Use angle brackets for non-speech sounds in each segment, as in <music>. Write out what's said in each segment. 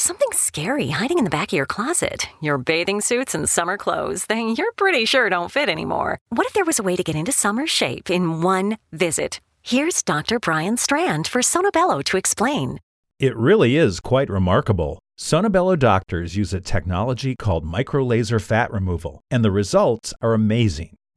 There's something scary hiding in the back of your closet. Your bathing suits and summer clothes that <laughs> you're pretty sure don't fit anymore. What if there was a way to get into summer shape in one visit? Here's Dr. Brian Strand for Sonobello to explain. It really is quite remarkable. Sonobello doctors use a technology called microlaser fat removal, and the results are amazing.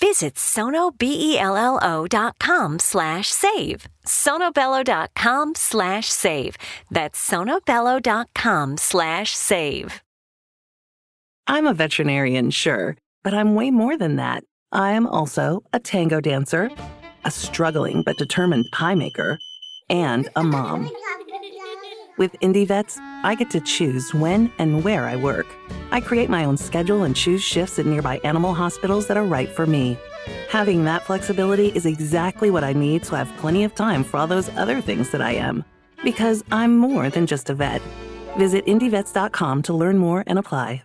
Visit sonobello.com slash save. sonobello.com slash save. That's sonobello.com slash save. I'm a veterinarian, sure, but I'm way more than that. I am also a tango dancer, a struggling but determined pie maker, and a mom. With IndieVets, I get to choose when and where I work. I create my own schedule and choose shifts at nearby animal hospitals that are right for me. Having that flexibility is exactly what I need so I have plenty of time for all those other things that I am. Because I'm more than just a vet. Visit IndieVets.com to learn more and apply.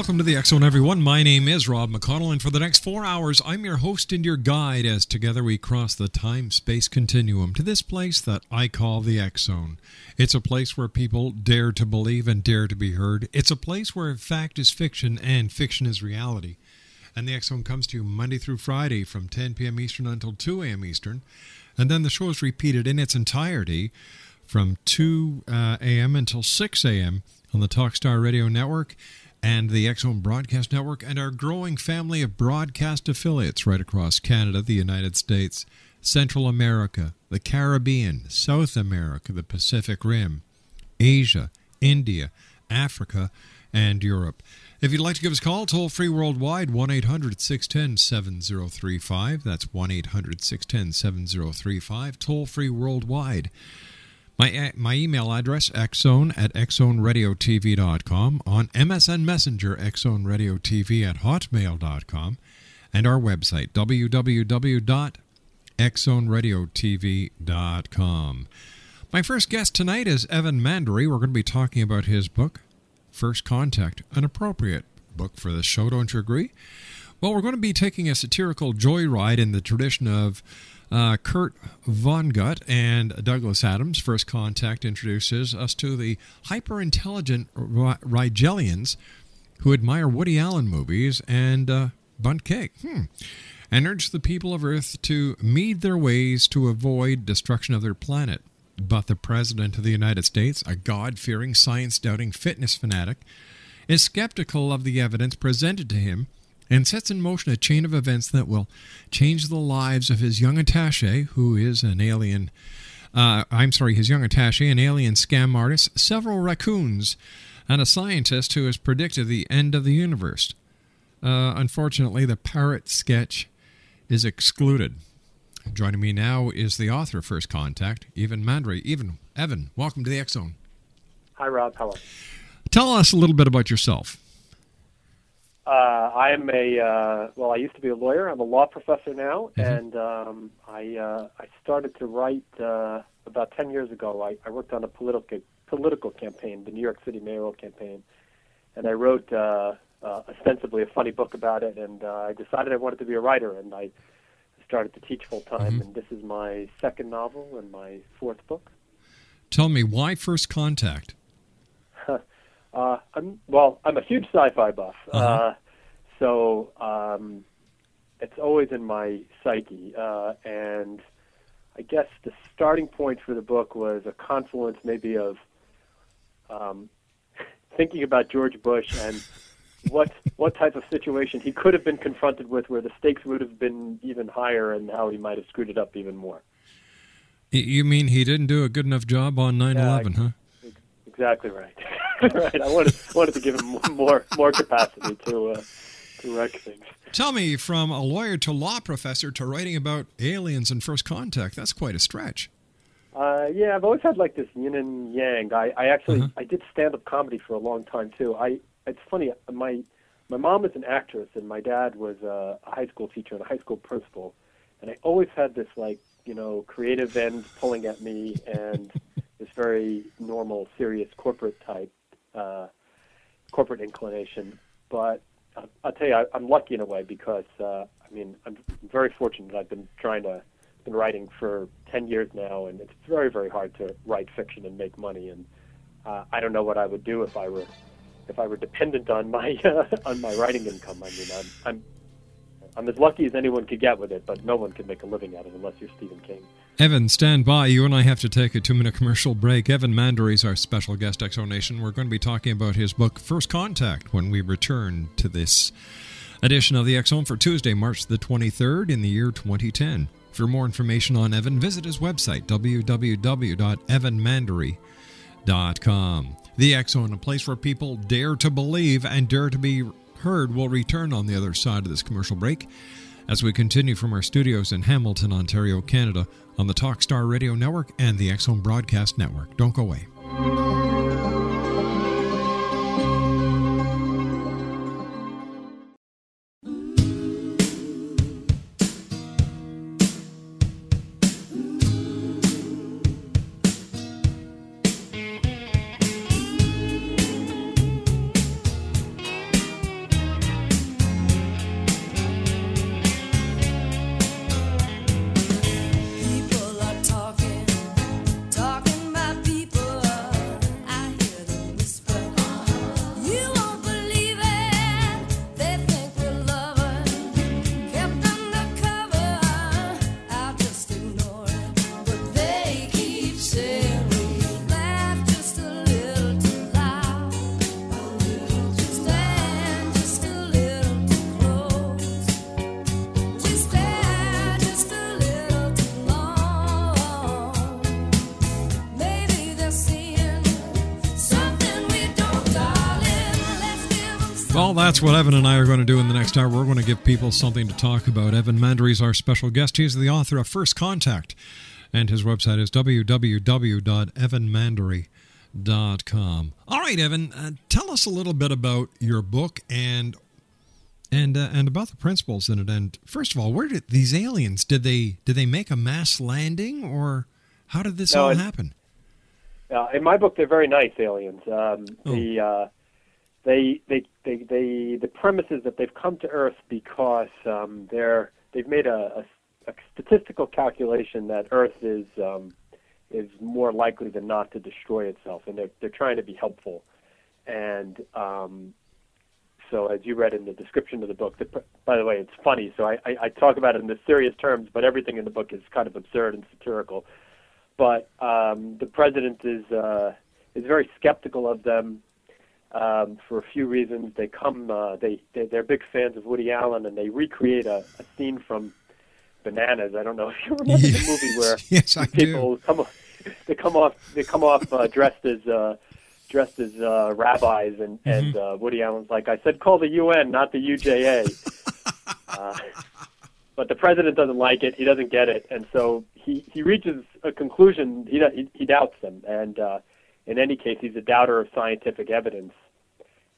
welcome to the Zone, everyone. My name is Rob McConnell, and for the next four hours, I'm your host and your guide as together we cross the time space continuum to this place that I call the Zone. It's a place where people dare to believe and dare to be heard. It's a place where fact is fiction and fiction is reality. And the Zone comes to you Monday through Friday from 10 p.m. Eastern until 2 a.m. Eastern. And then the show is repeated in its entirety from 2 uh, a.m. until 6 a.m. on the Talkstar Radio Network and the Zone Broadcast Network and our growing family of broadcast affiliates right across Canada, the United States, Central America, the Caribbean, South America, the Pacific Rim, Asia, India, Africa, and Europe. If you'd like to give us a call, toll free worldwide, 1 800 610 7035. That's 1 800 610 7035. Toll free worldwide. My, eh, my email address, xzone at xzoneradiotv.com, on MSN Messenger, xzoneradiotv at hotmail.com, and our website, www.xzoneradiotv.com. My first guest tonight is Evan Mandery. We're going to be talking about his book, First Contact, an appropriate book for the show, don't you agree? Well, we're going to be taking a satirical joyride in the tradition of uh, Kurt Vonnegut and Douglas Adams. First Contact introduces us to the hyper intelligent Rigelians who admire Woody Allen movies and uh, Bundt Cake. Hmm. And urge the people of Earth to mead their ways to avoid destruction of their planet. But the President of the United States, a God fearing, science doubting fitness fanatic, is skeptical of the evidence presented to him and sets in motion a chain of events that will change the lives of his young attache, who is an alien. Uh, I'm sorry, his young attache, an alien scam artist, several raccoons, and a scientist who has predicted the end of the universe. Uh, unfortunately, the parrot sketch is excluded. Joining me now is the author of First Contact, Evan Mandery. Evan, Evan, welcome to the X Zone. Hi, Rob. Hello. Tell us a little bit about yourself. Uh, I'm a uh, well. I used to be a lawyer. I'm a law professor now, and um, I uh, I started to write uh, about ten years ago. I, I worked on a political political campaign, the New York City mayoral campaign, and I wrote uh, uh, ostensibly a funny book about it. And uh, I decided I wanted to be a writer, and I started to teach full time. Mhm. And this is my second novel and my fourth book. Tell me why First Contact. Uh, I'm well. I'm a huge sci-fi buff, Uh-huh. uh, so um, it's always in my psyche. Uh, and I guess the starting point for the book was a confluence, maybe of um, <laughs> thinking about George Bush and <laughs> what what type of situation he could have been confronted with, where the stakes would have been even higher, and how he might have screwed it up even more. You mean he didn't do a good enough job on 9 11, huh? Exactly right. <laughs> right. I wanted wanted to give him <laughs> more more capacity to uh, to wreck things. Tell me, from a lawyer to law professor to writing about aliens and First Contact, that's quite a stretch. Uh, yeah, I've always had like this yin and yang. I, I actually I did stand up comedy for a long time too. I it's funny. My my mom is an actress and my dad was a, a high school teacher and a high school principal, and I always had this like you know creative end pulling at me and this very normal, serious corporate type uh, corporate inclination. But I'll, I'll tell you, I, I'm lucky in a way because uh, I mean I'm very fortunate. I've been trying to been writing for 10 years now, and it's very, very hard to write fiction and make money. And uh, I don't know what I would do if I were if I were dependent on my uh, <laughs> on my writing income. I mean, I'm I'm I'm as lucky as anyone could get with it, but no one can make a living at it unless you're Stephen King. Evan, stand by. You and I have to take a two minute commercial break. Evan Mandery is our special guest, X Zone Nation. We're going to be talking about his book, First Contact, when we return to this edition of the X Zone for Tuesday, March the 23rd in the year 2010. For more information on Evan, visit his website, www.evanmandery.com. The X Zone, a place where people dare to believe and dare to be heard, will return on the other side of this commercial break as we continue from our studios in Hamilton, Ontario, Canada, on the Talkstar Radio Network and the X Zone Broadcast Network. Don't go away. That's what Evan and I are going to do in the next hour. We're going to give people something to talk about. Evan Mandery is our special guest. He's the author of First Contact, and his website is www.evanmandery.com. All right, Evan, uh, tell us a little bit about your book and and uh, and about the principles in it. And first of all, where did these aliens did they did they make a mass landing or how did this No, all it- happen? Uh, in my book, they're very nice aliens. Um, The uh, they, they they they the premise is that they've come to Earth because um, they're they've made a, a, a statistical calculation that Earth is um, is more likely than not to destroy itself, and they're they're trying to be helpful. And um, so, as you read in the description of the book, the, by the way, it's funny. So I, I, I talk about it in the serious terms, but everything in the book is kind of absurd and satirical but um, the president is uh, is very skeptical of them, um, for a few reasons. They come, uh, they, they they're big fans of Woody Allen, and they recreate a, a scene from Bananas. I don't know <laughs> if you remember the movie where <laughs> Yes, I do. people come they come off they come off uh, dressed as uh, dressed as uh, rabbis, and and uh, Woody Allen's like, I said, call the UN, not the UJA. <laughs> uh, but the president doesn't like it. He doesn't get it, and so he he reaches a conclusion. He he, he doubts them, and uh, in any case, he's a doubter of scientific evidence,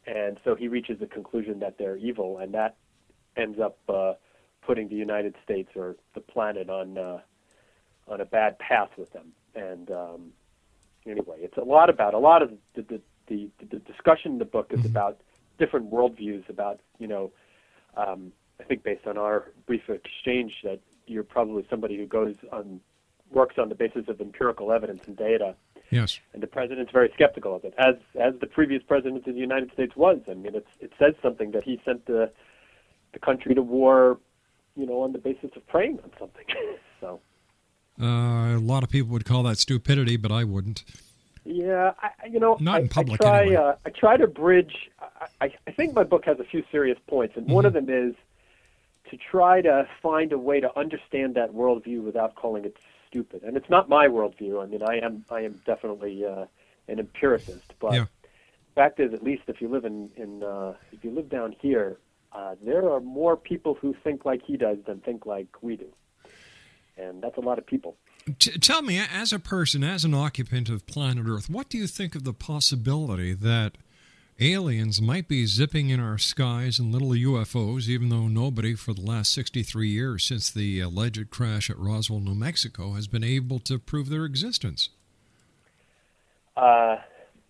and so he reaches the conclusion that they're evil, and that ends up uh, putting the United States or the planet on uh, on a bad path with them. And um, anyway, it's a lot about a lot of the the, the, the discussion in the book is about different worldviews. About you know, um, I think based on our brief exchange that you're probably somebody who goes on works on the basis of empirical evidence and data. Yes. And the president's very skeptical of it, as as the previous president of the United States was. I mean, it's, it says something that he sent the the country to war, you know, on the basis of praying on something. <laughs> so, Uh, a lot of people would call that stupidity, but I wouldn't. yeah, I, you know, Not I, in public, I try, anyway. uh, I try to bridge. I, I, think my book has a few serious points, and one of Mm-hmm. them is to try to find a way to understand that worldview without calling it stupid. And it's not my worldview. I mean, I am I am definitely uh, an empiricist, but Yeah. fact is, at least if you live in in uh, if you live down here, uh, there are more people who think like he does than think like we do, and that's a lot of people. T- tell me, as a person, as an occupant of planet Earth, what do you think of the possibility that aliens might be zipping in our skies in little UFOs, even though nobody for the last 63 years since the alleged crash at Roswell, New Mexico, has been able to prove their existence? Uh,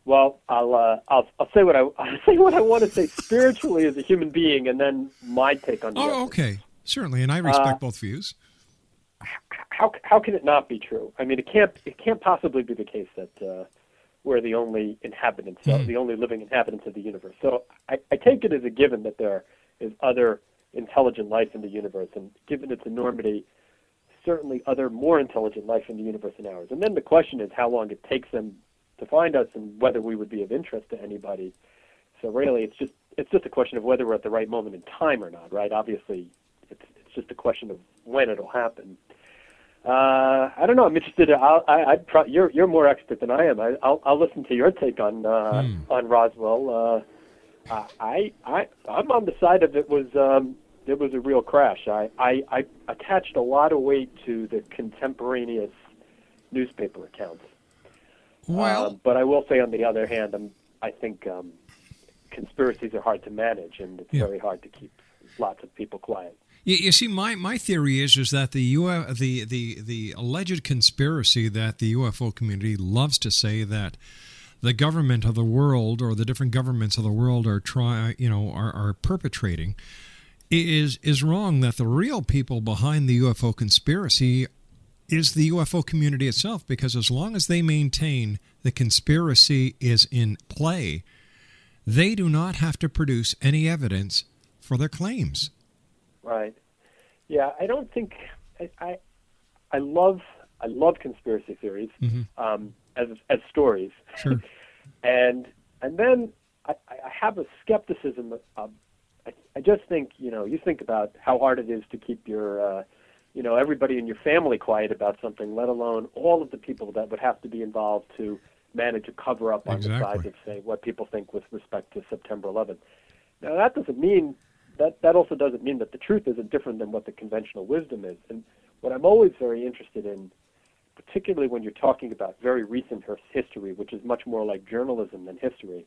well, I'll, uh, I'll I'll say what I <laughs> I'll say what I want to say spiritually as a human being, and then my take on the Oh, other. okay. Certainly, and I respect Uh, both views. How how can it not be true? I mean, it can't it can't possibly be the case that uh, we're the only inhabitants, uh, the only living inhabitants of the universe. So I, I take it as a given that there is other intelligent life in the universe, and given its enormity, certainly other more intelligent life in the universe than ours. And then the question is how long it takes them to find us, and whether we would be of interest to anybody. So really, it's just it's just a question of whether we're at the right moment in time or not, right? Obviously, it's it's just a question of when it'll happen. Uh, I don't know. I'm interested. I'll, I, I'd pro- you're you're more expert than I am. I, I'll I'll listen to your take on uh, on Roswell. Uh, I I I'm on the side of it was um, it was a real crash. I, I I attached a lot of weight to the contemporaneous newspaper accounts. Well, Uh, but I will say, on the other hand, I'm, I think um, conspiracies are hard to manage, and it's Yeah. very hard to keep lots of people quiet. You, you see, my, my theory is is that the UFO, the, the the alleged conspiracy that the UFO community loves to say that the government of the world or the different governments of the world are try you know are, are perpetrating is is wrong. That the real people behind the UFO conspiracy is the UFO community itself, because as long as they maintain the conspiracy is in play, they do not have to produce any evidence for their claims. Right. Yeah, I don't think I I, I love I love conspiracy theories um, as as stories, Sure. <laughs> and and then I, I have a skepticism. Of, I, I just think you know you think about how hard it is to keep your uh, you know everybody in your family quiet about something, let alone all of the people that would have to be involved to manage a cover up on the Exactly. sides of say what people think with respect to September 11th. Now that doesn't mean that that also doesn't mean that the truth isn't different than what the conventional wisdom is. And what I'm always very interested in, particularly when you're talking about very recent history, which is much more like journalism than history,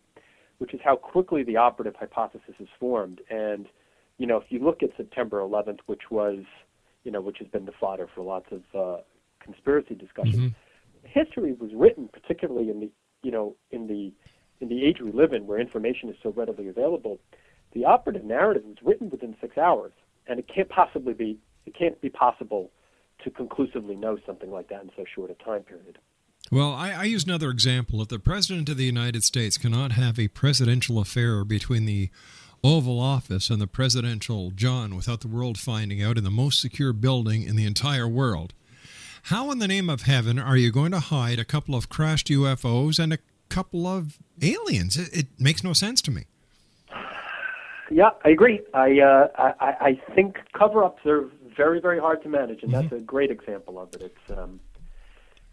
which is how quickly the operative hypothesis is formed. And you know, if you look at September 11th, which was, you know, which has been the fodder for lots of uh, conspiracy discussions, history was written, particularly in the, you know, in the in the age we live in, where information is so readily available. The operative narrative was written within six hours, and it can't possibly be it can't be possible to conclusively know something like that in so short a time period. Well, I, I use another example. If the President of the United States cannot have a presidential affair between the Oval Office and the presidential John without the world finding out in the most secure building in the entire world, how in the name of heaven are you going to hide a couple of crashed UFOs and a couple of aliens. It, it makes no sense to me. Yeah, I agree. I, uh, I I- think cover-ups are very very hard to manage, and that's a great example of it. It's um,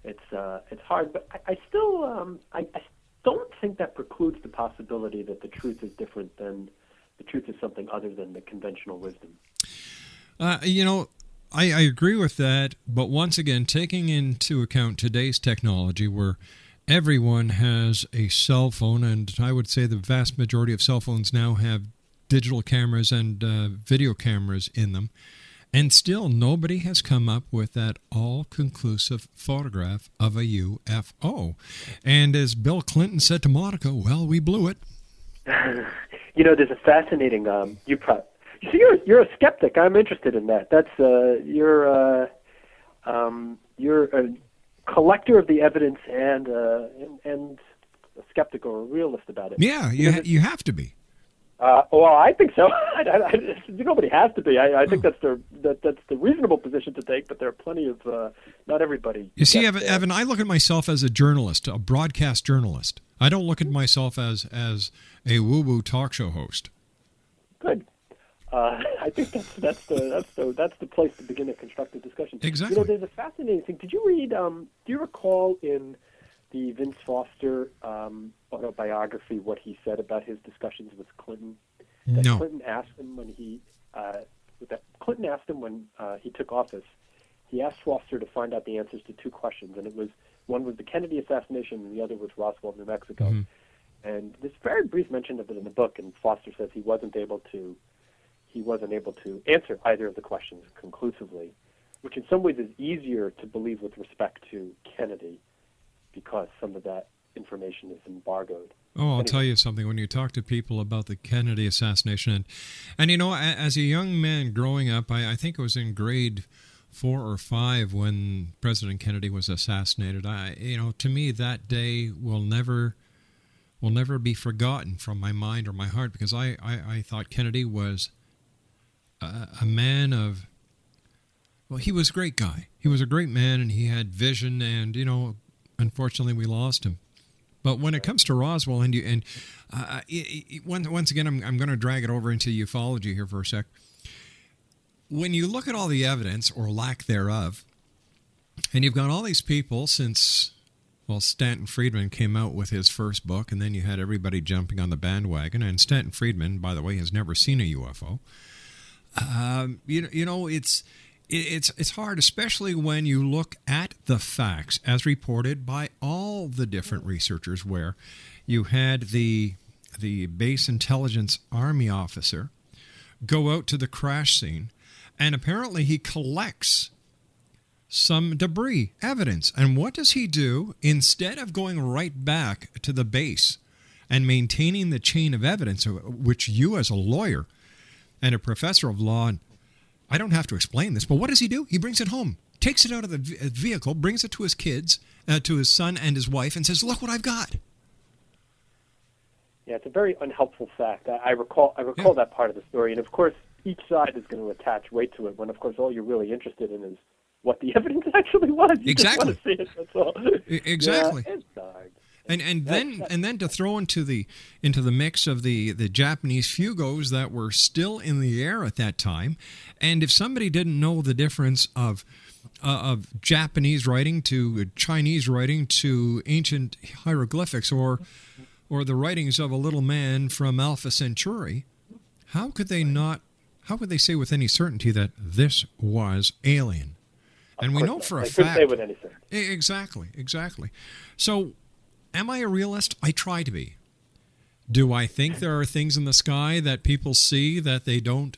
it's uh, it's hard, but I, I still um, I, I don't think that precludes the possibility that the truth is different than the truth is something other than the conventional wisdom. Uh, you know, I, I agree with that, but once again, taking into account today's technology where everyone has a cell phone, and I would say the vast majority of cell phones now have digital cameras and uh, video cameras in them, and still nobody has come up with that all conclusive photograph of a UFO. And as Bill Clinton said to Monica, well, we blew it. <laughs> you know, there's a fascinating. Um, you pro- see, you're you're a skeptic. I'm interested in that. That's uh, you're uh, um, you're a collector of the evidence and uh, and, and a skeptic or a realist about it. Yeah, you, ha- you have to be. Uh, well, I think so. <laughs> I, I, I, nobody has to be. I, I think that's the that, that's the reasonable position to take. But there are plenty of uh, not everybody. You see, Evan. Evan, I look at myself as a journalist, a broadcast journalist. I don't look at myself as as a woo-woo talk show host. Good. Uh, <laughs> I think that's that's the that's the that's the place to begin a constructive discussion. Exactly. You know, there's a fascinating thing. Did you read? Um, do you recall in the Vince Foster um, autobiography what he said about his discussions with Clinton? That No. Clinton asked him when he uh, that Clinton asked him when uh, he took office. He asked Foster to find out the answers to two questions, and it was one was the Kennedy assassination, and the other was Roswell, New Mexico. Mm-hmm. And this very brief mention of it in the book, and Foster says he wasn't able to he wasn't able to answer either of the questions conclusively, which in some ways is easier to believe with respect to Kennedy because some of that information is embargoed. Oh, I'll Anyway. tell you something. When you talk to people about the Kennedy assassination, and, and you know, as a young man growing up, I, I think it was in grade four or five when President Kennedy was assassinated. I, you know, to me, that day will never will never be forgotten from my mind or my heart because I, I, I thought Kennedy was a, a man of well, he was a great guy. He was a great man, and he had vision. And you know, unfortunately, we lost him. But when it comes to Roswell, and you and uh, it, it, once once again, I'm I'm going to drag it over into ufology here for a sec. When you look at all the evidence or lack thereof, and you've got all these people since well Stanton Friedman came out with his first book, and then you had everybody jumping on the bandwagon. And Stanton Friedman, by the way, has never seen a UFO. Um, you know, you know, it's it, it's it's hard, especially when you look at the facts as reported by all the different researchers. Where you had the the base intelligence army officer go out to the crash scene, and apparently he collects some debris evidence. And what does he do instead of going right back to the base and maintaining the chain of evidence, uh, which you as a lawyer and a professor of law, I don't have to explain this, but what does he do? He brings it home, takes it out of the vehicle, brings it to his kids, uh, to his son and his wife, and says, "Look what I've got." Yeah, it's a very unhelpful fact. I, I recall I recall that part of the story, and of course, each side is going to attach weight to it. When of course, all you're really interested in is what the <laughs> evidence actually was. You Exactly. Just want to see it. That's all. Exactly. Yeah, it's. And and then and then to throw into the into the mix of the the Japanese fugos that were still in the air at that time, and if somebody didn't know the difference of uh, of Japanese writing to Chinese writing to ancient hieroglyphics or or the writings of a little man from Alpha Centauri, how could they not? How could they say with any certainty that this was alien? And we know for a fact. say with any certainty. Exactly, exactly. So, am I a realist? I try to be. Do I think there are things in the sky that people see that they don't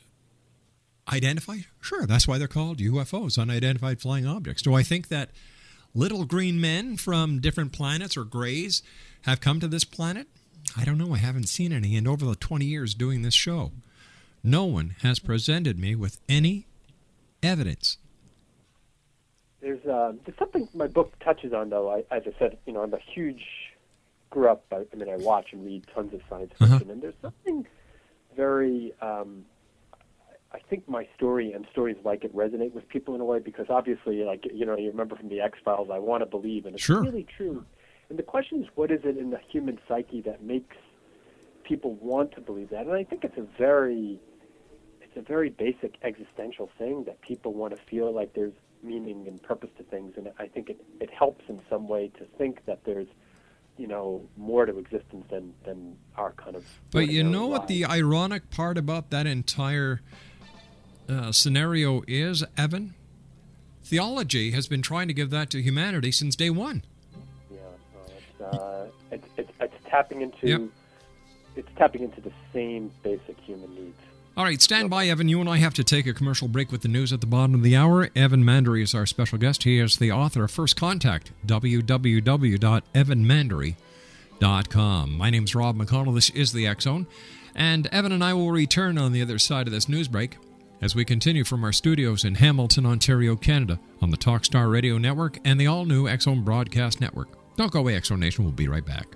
identify? Sure, that's why they're called UFOs, unidentified flying objects. Do I think that little green men from different planets or grays have come to this planet? I don't know. I haven't seen any. And over the 20 years doing this show, no one has presented me with any evidence. There's uh, there's something my book touches on, though. I, as I said, you know, I'm a huge grew up. I, I mean, I watch and read tons of science Uh-huh. fiction, and there's something very. Um, I think my story and stories like it resonate with people in a way because obviously, like you know, you remember from the X Files, I want to believe, and it's Sure. really true. and the question is, what is it in the human psyche that makes people want to believe that? And I think it's a very it's a very basic existential thing that people want to feel like there's meaning and purpose to things, and I think it, it helps in some way to think that there's you know more to existence than than our kind of. But you know what lives. the ironic part about that entire uh, scenario is, Evan? Theology has been trying to give that to humanity since day one. Yeah, no, it's, uh, it's, it's it's tapping into Yep. it's tapping into the same basic human needs. All right, stand by, Evan. You and I have to take a commercial break with the news at the bottom of the hour. Evan Mandery is our special guest. He is the author of First Contact, www.evanmandery.com. My name's Rob McConnell. This is the Zone. And Evan and I will return on the other side of this news break as we continue from our studios in Hamilton, Ontario, Canada, on the Talkstar Radio Network and the all new Zone Broadcast Network. Don't go away, Zone Nation. We'll be right back.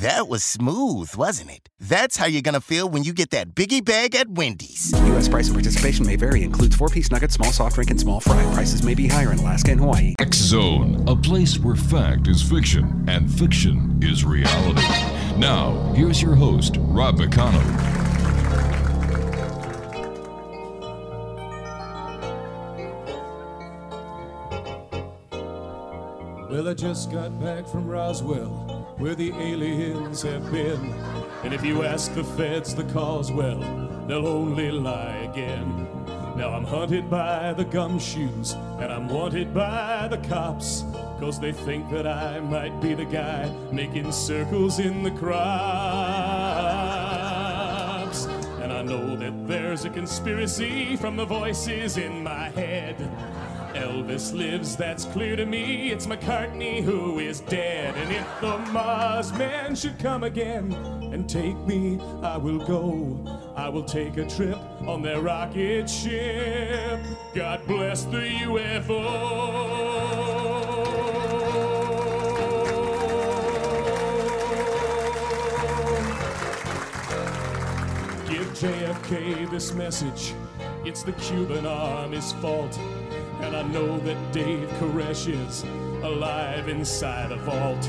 That was smooth, wasn't it? That's how you're gonna feel when you get that biggie bag at Wendy's. U.S. price and participation may vary. Includes four-piece nuggets, small soft drink, and small fry. Prices may be higher in Alaska and Hawaii. X Zone, a place where fact is fiction and fiction is reality. Now, here's your host, Rob McConnell. Well, I just got back from Roswell, where the aliens have been. And if you ask the feds the cause, well, they'll only lie again. Now I'm hunted by the gumshoes, and I'm wanted by the cops. Cause they think that I might be the guy making circles in the crops. And I know that there's a conspiracy from the voices in my head. Elvis lives, that's clear to me. It's McCartney who is dead. And if the Mars man should come again and take me, I will go. I will take a trip on their rocket ship. God bless the UFO. Give JFK this message. It's the Cuban army's fault. And I know that Dave Koresh is alive inside a vault.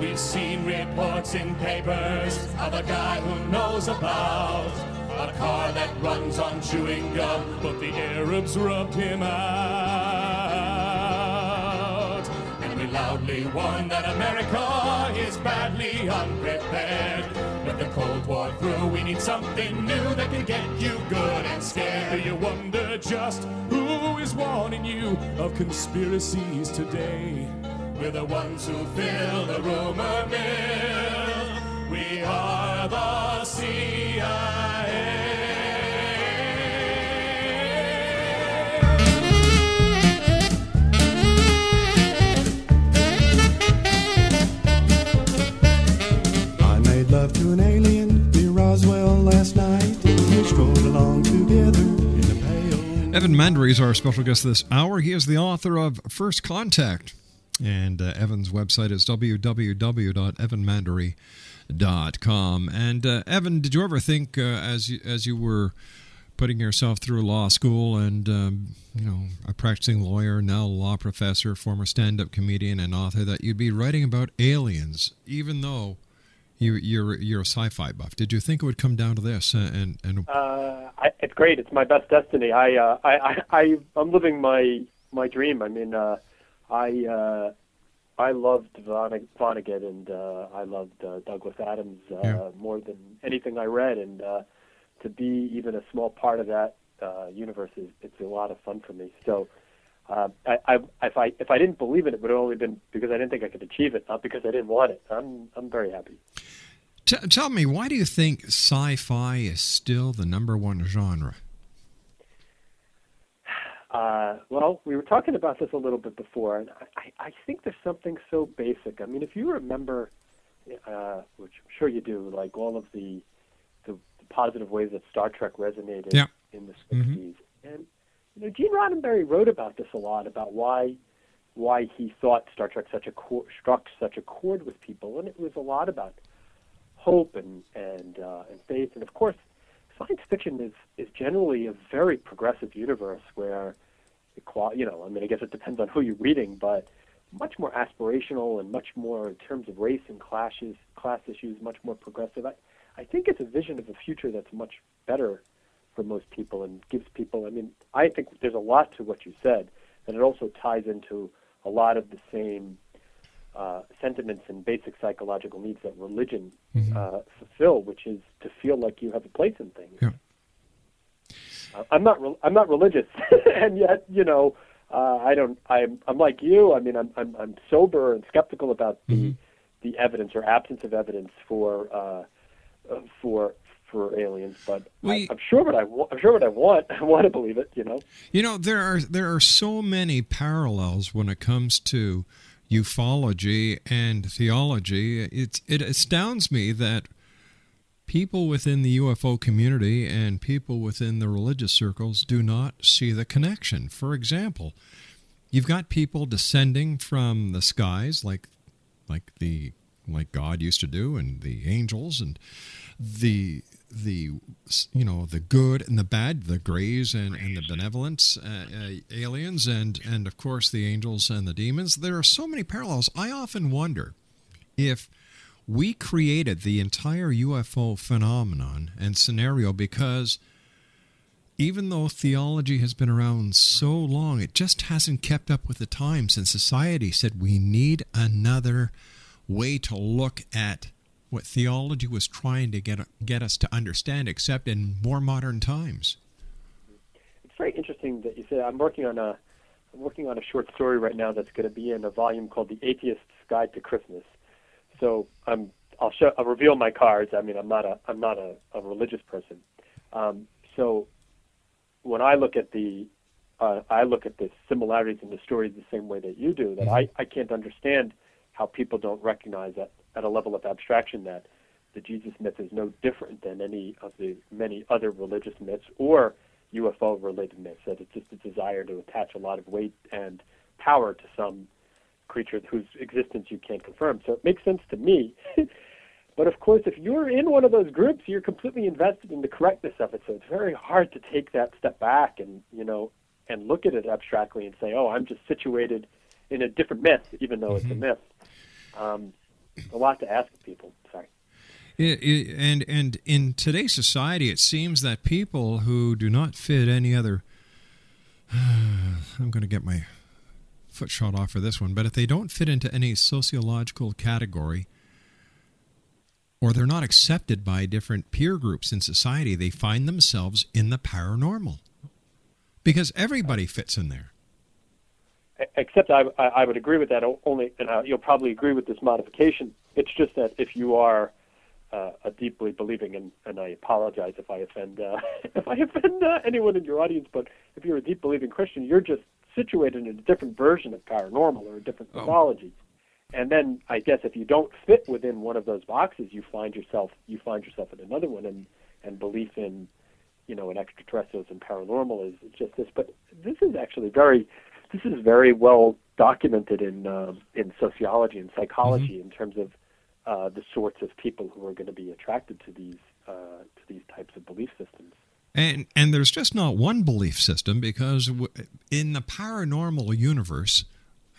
We've seen reports in papers of a guy who knows about a car that runs on chewing gum, but the Arabs rubbed him out. And we loudly warn that America is badly unprepared. The Cold War through, we need something new that can get you good and scared. Do you wonder just who is warning you of conspiracies today? We're the ones who fill the rumor mill. We are the CIA. Evan Mandery is our special guest this hour. He is the author of First Contact. And uh, Evan's website is www.evanmandery.com. And uh, Evan, did you ever think, uh, as you as you were putting yourself through law school and um, you know a practicing lawyer, now law professor, former stand-up comedian and author, that you'd be writing about aliens, even though you, you're you're a sci-fi buff? Did you think it would come down to this? uh, And and Uh, I, it's great. It's my best destiny. I, uh, I, I, I'm living my my dream. I mean, uh, I, uh, I loved Vonnegut, Vonnegut and uh, I loved uh, Douglas Adams uh, Yeah. more than anything I read, and uh, to be even a small part of that uh, universe is it's a lot of fun for me. So. Uh, I, I, if I if I didn't believe it, it would have only been because I didn't think I could achieve it, not because I didn't want it. I'm I'm very happy. T- tell me, why do you think sci-fi is still the number one genre? <sighs> Uh, well, we were talking about this a little bit before, and I, I think there's something so basic. I mean, if you remember, uh, which I'm sure you do, like all of the the, the positive ways that Star Trek resonated Yeah. in the 60s, and you know, Gene Roddenberry wrote about this a lot about why why he thought Star Trek such a chord, struck such a chord with people, and it was a lot about hope and and uh, and faith, and of course, science fiction is is generally a very progressive universe where you know, I mean, I guess it depends on who you're reading, but much more aspirational and much more in terms of race and clashes, class issues, much more progressive. I, I think it's a vision of a future that's much better for most people and gives people. I mean, I think there's a lot to what you said, and it also ties into a lot of the same uh, sentiments and basic psychological needs that religion uh, fulfill, which is to feel like you have a place in things. Uh, I'm not. Re- I'm not religious, <laughs> and yet, you know, uh, I don't. I'm. I'm like you. I mean, I'm. I'm. I'm sober and skeptical about the the evidence or absence of evidence for uh, for for aliens. But I, I'm sure what I. I'm sure what I want. <laughs> I want to believe it. You know. You know, there are there are so many parallels when it comes to ufology and theology. It it astounds me that people within the UFO community and people within the religious circles do not see the connection. For example, you've got people descending from the skies like like the like God used to do and the angels and the the you know the good and the bad the grays and, and the benevolent uh, uh, aliens and and of course the angels and the demons there are so many parallels i often wonder if we created the entire UFO phenomenon and scenario because even though theology has been around so long, it just hasn't kept up with the times. And society said we need another way to look at what theology was trying to get get us to understand, except in more modern times. It's very interesting that you say. I'm working on a. I'm working on a short story right now that's going to be in a volume called "The Atheist's Guide to Christmas." So I'm. I'll show. I'll reveal my cards. I mean, I'm not a. I'm not a, a religious person. Um, so when I look at the, uh, I look at the similarities in the stories the same way that you do. That I, I can't understand how people don't recognize that at a level of abstraction that the Jesus myth is no different than any of the many other religious myths or UFO related myths. That it's just a desire to attach a lot of weight and power to some creature whose existence you can't confirm. So it makes sense to me. <laughs> But of course, if you're in one of those groups, you're completely invested in the correctness of it. So it's very hard to take that step back and you know and look at it abstractly and say, "Oh, I'm just situated in a different myth," even though it's a myth. Um, a lot to ask of people. Sorry. It, it, and and in today's society, it seems that people who do not fit any other, <sighs> I'm going to get my foot shot off for this one, but if they don't fit into any sociological category, or they're not accepted by different peer groups in society, they find themselves in the paranormal, because everybody fits in there. Except I, I, would agree with that only, and you'll probably agree with this modification. It's just that if you are uh, a deeply believing, and, and I apologize if I offend uh, <laughs> if I offend uh, anyone in your audience, but if you're a deep believing Christian, you're just situated in a different version of paranormal or a different mythology. And then I guess if you don't fit within one of those boxes, you find yourself you find yourself in another one, and and belief in you know in extraterrestrials and paranormal is just this. But this is actually very this is very well documented in um, in sociology and psychology in terms of uh, the sorts of people who are going to be attracted to these uh, to these types of belief systems. And and there's just not one belief system because in the paranormal universe,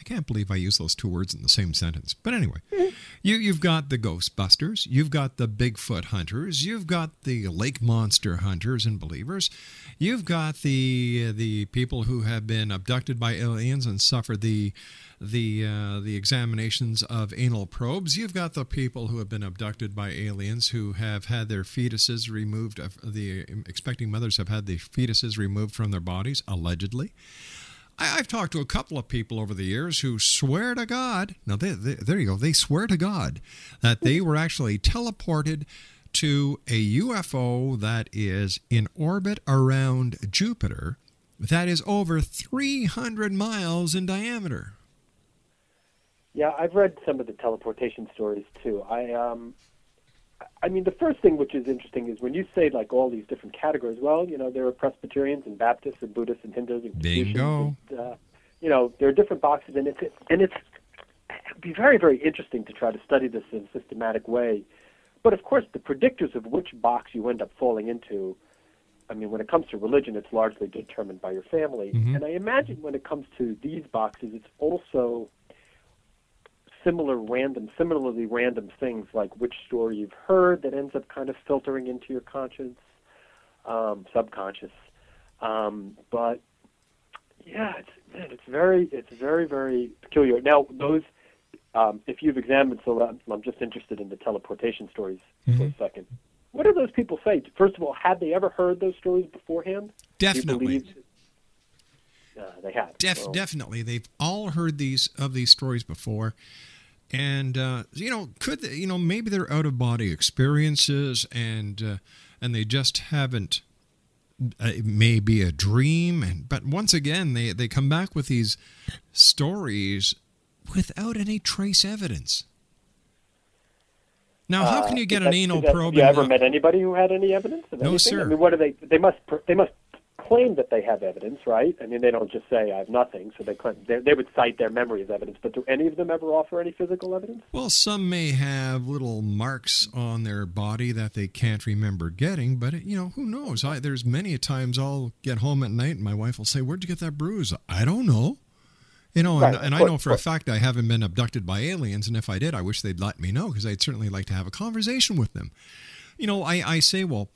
I can't believe I use those two words in the same sentence. But anyway, <laughs> mm-hmm. you you've got the Ghostbusters, you've got the Bigfoot hunters, you've got the lake monster hunters and believers, you've got the the people who have been abducted by aliens and suffered the the uh, the examinations of anal probes. You've got the people who have been abducted by aliens who have had their fetuses removed. Of the um, expecting mothers have had the fetuses removed from their bodies allegedly. I, I've talked to a couple of people over the years who swear to God. Now, they, they, there you go. They swear to God that they were actually teleported to a UFO that is in orbit around Jupiter that is over 300 miles in diameter. Yeah, I've read some of the teleportation stories too. I um, I mean, the first thing which is interesting is when you say like all these different categories. Well, you know, there are Presbyterians and Baptists and Buddhists and Hindus and Bingo. and, uh, you know, there are different boxes, and it's and it's it'd be very very interesting to try to study this in a systematic way. But of course, the predictors of which box you end up falling into. I mean, when it comes to religion, it's largely determined by your family. Mhm. And I imagine when it comes to these boxes, it's also similar random, similarly random things like which story you've heard that ends up kind of filtering into your conscience, um, subconscious. Um, but yeah, it's man, it's very, it's very, very peculiar. Now, those, um, if you've examined, so I'm, I'm just interested in the teleportation stories for a second. What do those people say? First of all, had they ever heard those stories beforehand? Definitely. Uh, they had. Def- So- Definitely, they've all heard these of these stories before, and uh, you know, could they, you know maybe they're out of body experiences, and uh, and they just haven't. Uh, it may be a dream, and but once again, they they come back with these stories without any trace evidence. Now, how can you get Uh, an anal probe? Have you ever met anybody who had any evidence of No, anything? sir. I mean, what do they? They must. They must claim that they have evidence, right? I mean, they don't just say I have nothing. So they claim they, they would cite their memory as evidence. But do any of them ever offer any physical evidence? Well, some may have little marks on their body that they can't remember getting, but you know, who knows? I, there's many a times I'll get home at night and my wife will say, "Where'd you get that bruise?" I don't know. You know, and, Right, and I know for a fact I haven't been abducted by aliens, and if I did, I wish they'd let me know because I'd certainly like to have a conversation with them. You know, I, I say, well,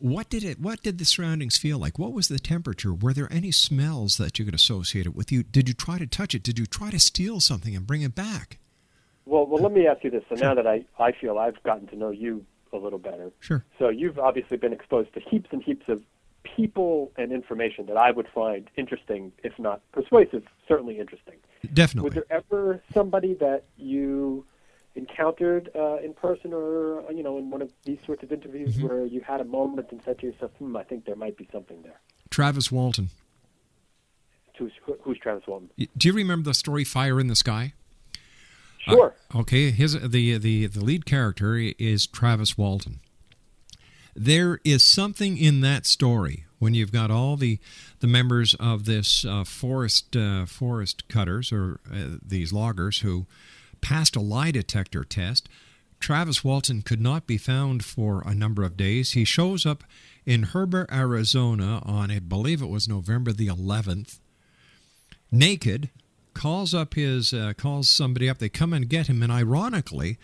what did it? What did the surroundings feel like? What was the temperature? Were there any smells that you could associate it with? You did you try to touch it? Did you try to steal something and bring it back? Well, well, let me ask you this. So now that I I feel I've gotten to know you a little better. Sure. So you've obviously been exposed to heaps and heaps of people and information that I would find interesting, if not persuasive, certainly interesting. Definitely. Was there ever somebody that you encountered uh, in person or uh, you know in one of these sorts of interviews Mm-hmm. where you had a moment and said to yourself, "Hmm, I think there might be something there." Travis Walton. Who's, who's Travis Walton? Do you remember the story Fire in the Sky? Sure. Uh, okay, his the the the lead character is Travis Walton. There is something in that story when you've got all the the members of this uh, forest uh, forest cutters or uh, these loggers who passed a lie detector test. Travis Walton could not be found for a number of days. He shows up in Heber, Arizona on I believe it was November the 11th naked, calls up his uh, calls somebody up. They come and get him, and ironically,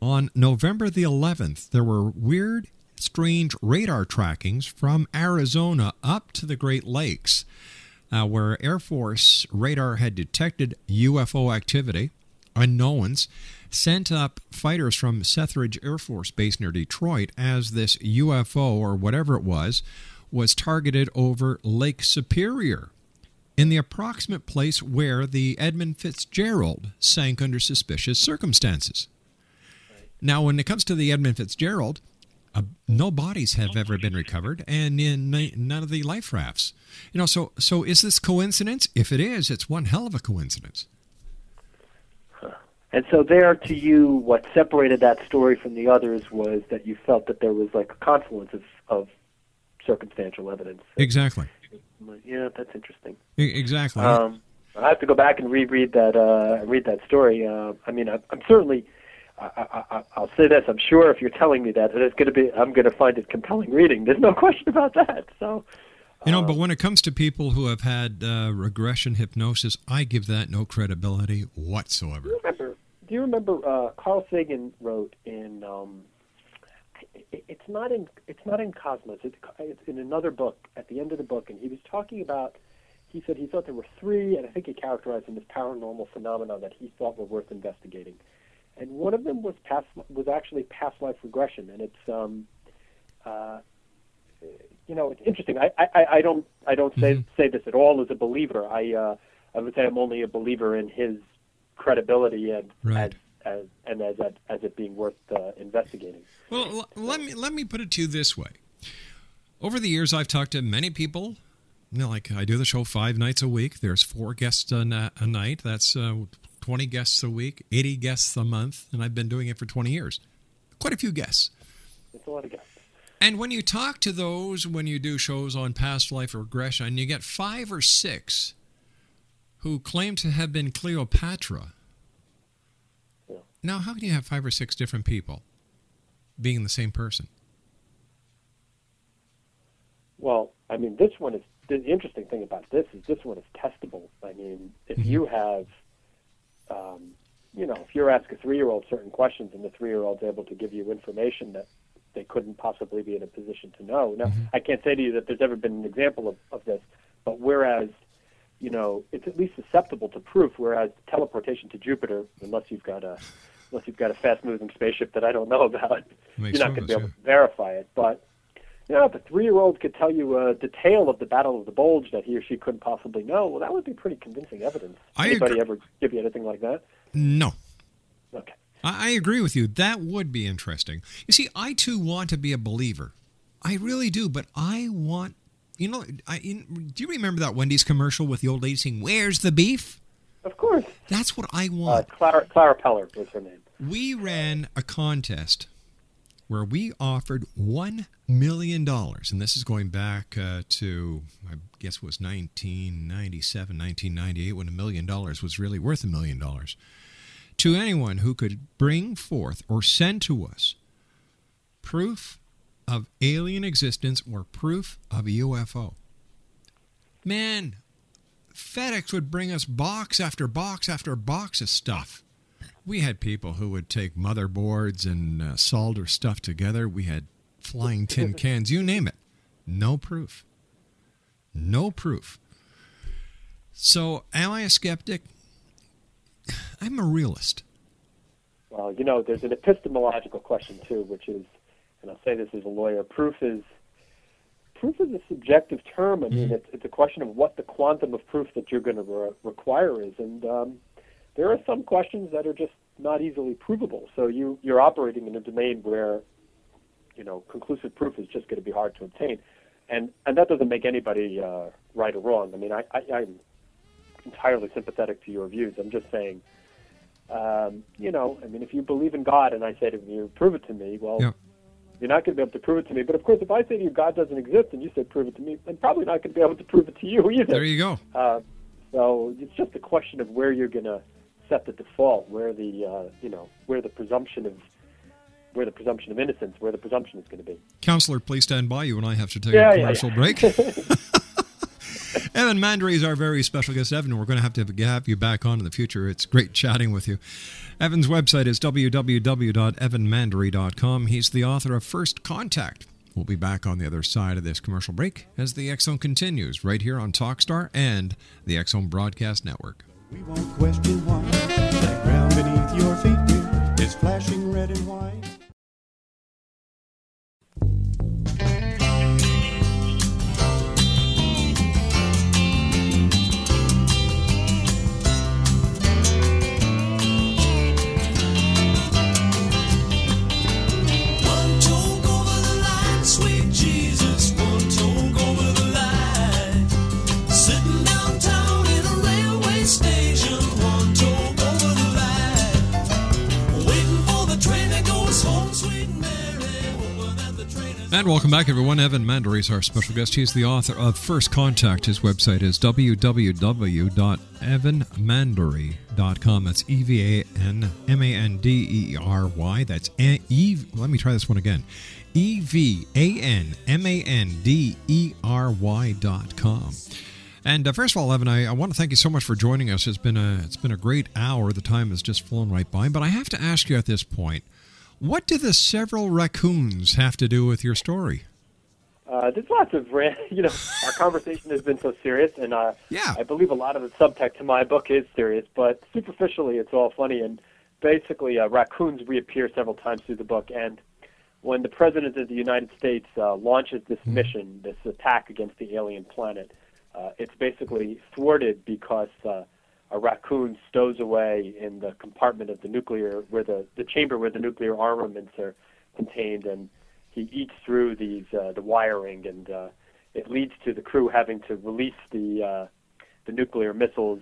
on November the 11th, there were weird, strange radar trackings from Arizona up to the Great Lakes, uh, where Air Force radar had detected UFO activity. Unknowns sent up fighters from Selfridge Air Force Base near Detroit as this UFO or whatever it was was targeted over Lake Superior in the approximate place where the Edmund Fitzgerald sank under suspicious circumstances. Now, when it comes to the Edmund Fitzgerald, uh, no bodies have ever been recovered, and in n- none of the life rafts. You know, so so is this coincidence? If it is, it's one hell of a coincidence. And so there, to you, what separated that story from the others was that you felt that there was like a confluence of, of circumstantial evidence. Exactly. Yeah, that's interesting. Exactly. Um, I have to go back and reread that uh, read that story. Uh, I mean, I, I'm certainly. I, I, I- I'll say this: I'm sure if you're telling me that, it's going to be. I'm going to find it compelling reading. There's no <laughs> question about that. So, You know, but when it comes to people who have had uh, regression hypnosis, I give that no credibility whatsoever. Do you remember uh, Carl Sagan wrote in? Um, it, it's not in. It's not in Cosmos. It's, it's in another book. At the end of the book, and he was talking about. He said he thought there were three, and I think he characterized them as paranormal phenomena that he thought were worth investigating. And one of them was past was actually past life regression, and it's um, uh, you know, it's interesting. I, I, I don't I don't say say this at all as a believer. I uh, I would say I'm only a believer in his credibility and Right. as, as and as as, as it being worth uh, investigating. Well, l- let me let me put it to you this way. Over the years, I've talked to many people. You know, like I do the show five nights a week. There's four guests a, a night. That's uh, 20 guests a week, 80 guests a month, and I've been doing it for 20 years. Quite a few guests. It's a lot of guys. And when you talk to those, when you do shows on past life regression, you get five or six who claim to have been Cleopatra. Now, how can you have five or six different people being the same person? Well, I mean, this one is the interesting thing about this is this one is testable. I mean, if you have, um, you know, if you ask a three-year-old certain questions and the three-year-old's able to give you information that they couldn't possibly be in a position to know. Now, I can't say to you that there's ever been an example of, of this, but whereas, you know, it's at least susceptible to proof. Whereas teleportation to Jupiter, unless you've got a unless you've got a fast-moving spaceship that I don't know <laughs> about, you're not going to be able to verify it. But you know, if a three-year-old could tell you uh, a detail of the Battle of the Bulge that he or she couldn't possibly know, well, that would be pretty convincing evidence. I Anybody agree. ever give you anything like that? No. Okay. I, I agree with you. That would be interesting. You see, I too want to be a believer. I really do, but I want, you know, I, in, do you remember that Wendy's commercial with the old lady saying, Where's the beef? Of course. That's what I Uh, want. Clara, Clara Peller was her name. We ran a contest where we offered $1 million, and this is going back uh, to, I guess it was 1997, 1998, when a million dollars was really worth a million dollars, to anyone who could bring forth or send to us proof of alien existence or proof of a UFO. Man, FedEx would bring us box after box after box of stuff. We had people who would take motherboards and uh, solder stuff together. We had flying tin <laughs> cans, you name it. No proof. No proof. So, am I a skeptic? <sighs> I'm a realist. Well, you know, there's an epistemological question too, which is, and I'll say this as a lawyer, proof is proof is a subjective term. I mean, it's, it's a question of what the quantum of proof that you're going to re- require is, and um, there are some questions that are just not easily provable. So you you're operating in a domain where, you know, conclusive proof is just going to be hard to obtain, and and that doesn't make anybody uh, right or wrong. I mean, I, I I'm entirely sympathetic to your views. I'm just saying um, you know, I mean, if you believe in God and I say to you, prove it to me, well, Yeah. You're not going to be able to prove it to me. But of course, if I say to you, God doesn't exist, and you say, prove it to me, I'm probably not going to be able to prove it to you either. There you go. Uh, so it's just a question of where you're going to set the default, where the, uh, you know, where the presumption of, where the presumption of innocence, where the presumption is going to be. Counselor, please stand by you when I have to take Yeah, a yeah, commercial yeah. break. <laughs> <laughs> <laughs> Evan Mandery is our very special guest. Evan, we're going to have to have you back on in the future. It's great chatting with you. Evan's website is www.evanmandery.com. He's the author of First Contact. We'll be back on the other side of this commercial break as the X Zone continues right here on Talkstar and the X Zone Broadcast Network. We won't question why. That ground beneath your feet is flashing red and white. And welcome back, everyone. Evan Mandery is our special guest. He's the author of First Contact. His website is www.evanmandery.com. That's E V A N M A N D E R Y. That's E. Let me try this one again. E V A N M A N D E R Y dot com. And uh, first of all, Evan, I, I want to thank you so much for joining us. It's been a it's been a great hour. The time has just flown right by. But I have to ask you at this point, what do the several raccoons have to do with your story? Uh, there's lots of, <laughs> you know, our conversation has been so serious, and uh, yeah. I believe a lot of the subtext to my book is serious, but superficially it's all funny. And basically, uh, raccoons reappear several times through the book. And when the president of the United States uh, launches this mission, this attack against the alien planet, uh, it's basically thwarted because uh, a raccoon stows away in the compartment of the nuclear, where the the chamber where the nuclear armaments are contained, and he eats through these uh, the wiring, and uh, it leads to the crew having to release the uh, the nuclear missiles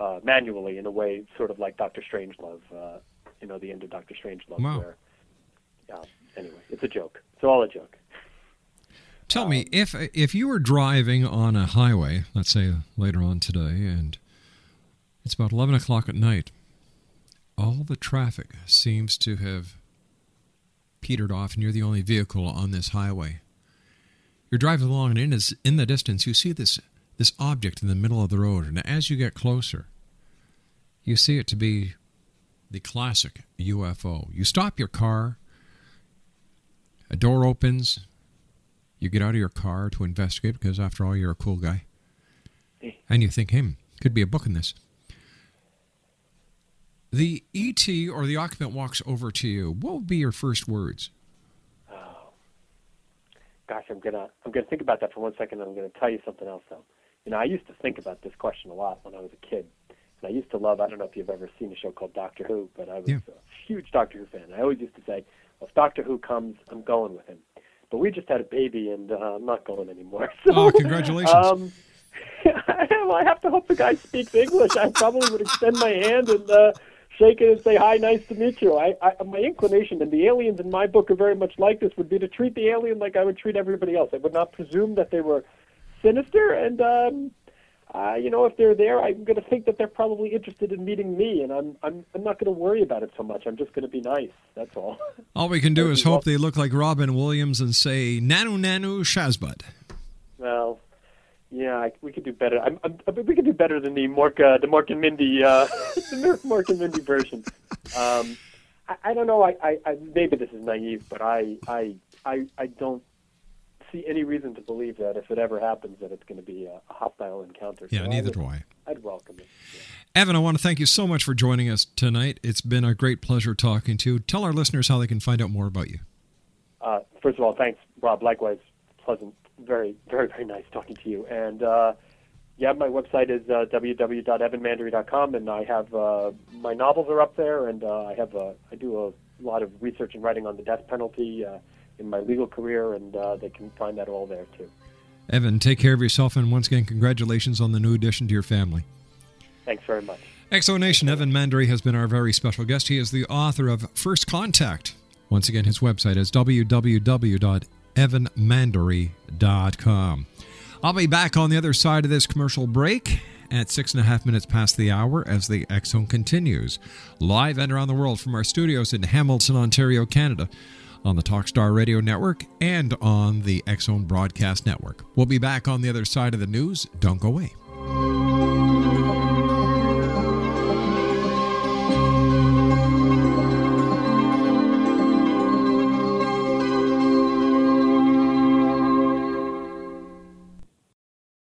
uh, manually in a way sort of like Doctor Strangelove, uh, you know, the end of Doctor Strangelove, Wow. where yeah. Anyway, it's a joke. It's all a joke. Tell me if if you were driving on a highway, let's say later on today, and it's about eleven o'clock at night, all the traffic seems to have petered off, and you're the only vehicle on this highway. You're driving along, and in, this, in the distance, you see this this object in the middle of the road, and as you get closer, you see it to be the classic UFO. You stop your car. A door opens. You get out of your car to investigate because, after all, you're a cool guy. And you think, hey, could be a book in this. The ET or the occupant walks over to you. What would be your first words? Gosh, I'm gonna I'm gonna think about that for one second, and I'm gonna tell you something else though. You know, I used to think about this question a lot when I was a kid, and I used to love. I don't know if you've ever seen a show called Doctor Who, but I was Yeah. a huge Doctor Who fan. I always used to say, well, if Doctor Who comes, I'm going with him. But we just had a baby, and uh, I'm not going anymore. <laughs> So, Oh, congratulations. Um, <laughs> well, I have to hope the guy speaks English. I probably would extend my hand and uh, shake it and say, "Hi, nice to meet you." I, I, my inclination, and the aliens in my book are very much like this, would be to treat the alien like I would treat everybody else. I would not presume that they were sinister, and um, uh, you know, if they're there, I'm going to think that they're probably interested in meeting me, and I'm I'm I'm not going to worry about it so much. I'm just going to be nice. That's all. <laughs> All we can do is hope they look like Robin Williams and say, Nanu Nanu Shazbot. Well, yeah, I, we could do better. I'm, I'm, I we could do better than the Mork, uh, the Mork and Mindy, uh, <laughs> the Mork and Mindy version. Um, I, I don't know. I, I, I maybe this is naive, but I, I, I, I don't see any reason to believe that if it ever happens, that it's going to be a, a hostile encounter. Yeah, So neither would, do I. I'd welcome it. Evan, I want to thank you so much for joining us tonight. It's been a great pleasure talking to you. Tell our listeners how they can find out more about you. Uh, first of all, thanks, Rob. Likewise, pleasant, very, very, very nice talking to you. And uh, yeah, my website is uh, www.evanmandery.com, and I have uh, my novels are up there, and uh, I have uh, I do a lot of research and writing on the death penalty uh, in my legal career, and uh, they can find that all there too. Evan, take care of yourself, and once again, congratulations on the new addition to your family. Thanks very much. X Zone Nation, Evan Mandery has been our very special guest. He is the author of First Contact. Once again, his website is www.evanmandery.com. I'll be back on the other side of this commercial break at six and a half minutes past the hour as the X Zone continues. Live and around the world from our studios in Hamilton, Ontario, Canada, on the Talkstar Radio Network and on the X Zone Broadcast Network. We'll be back on the other side of the news. Don't go away.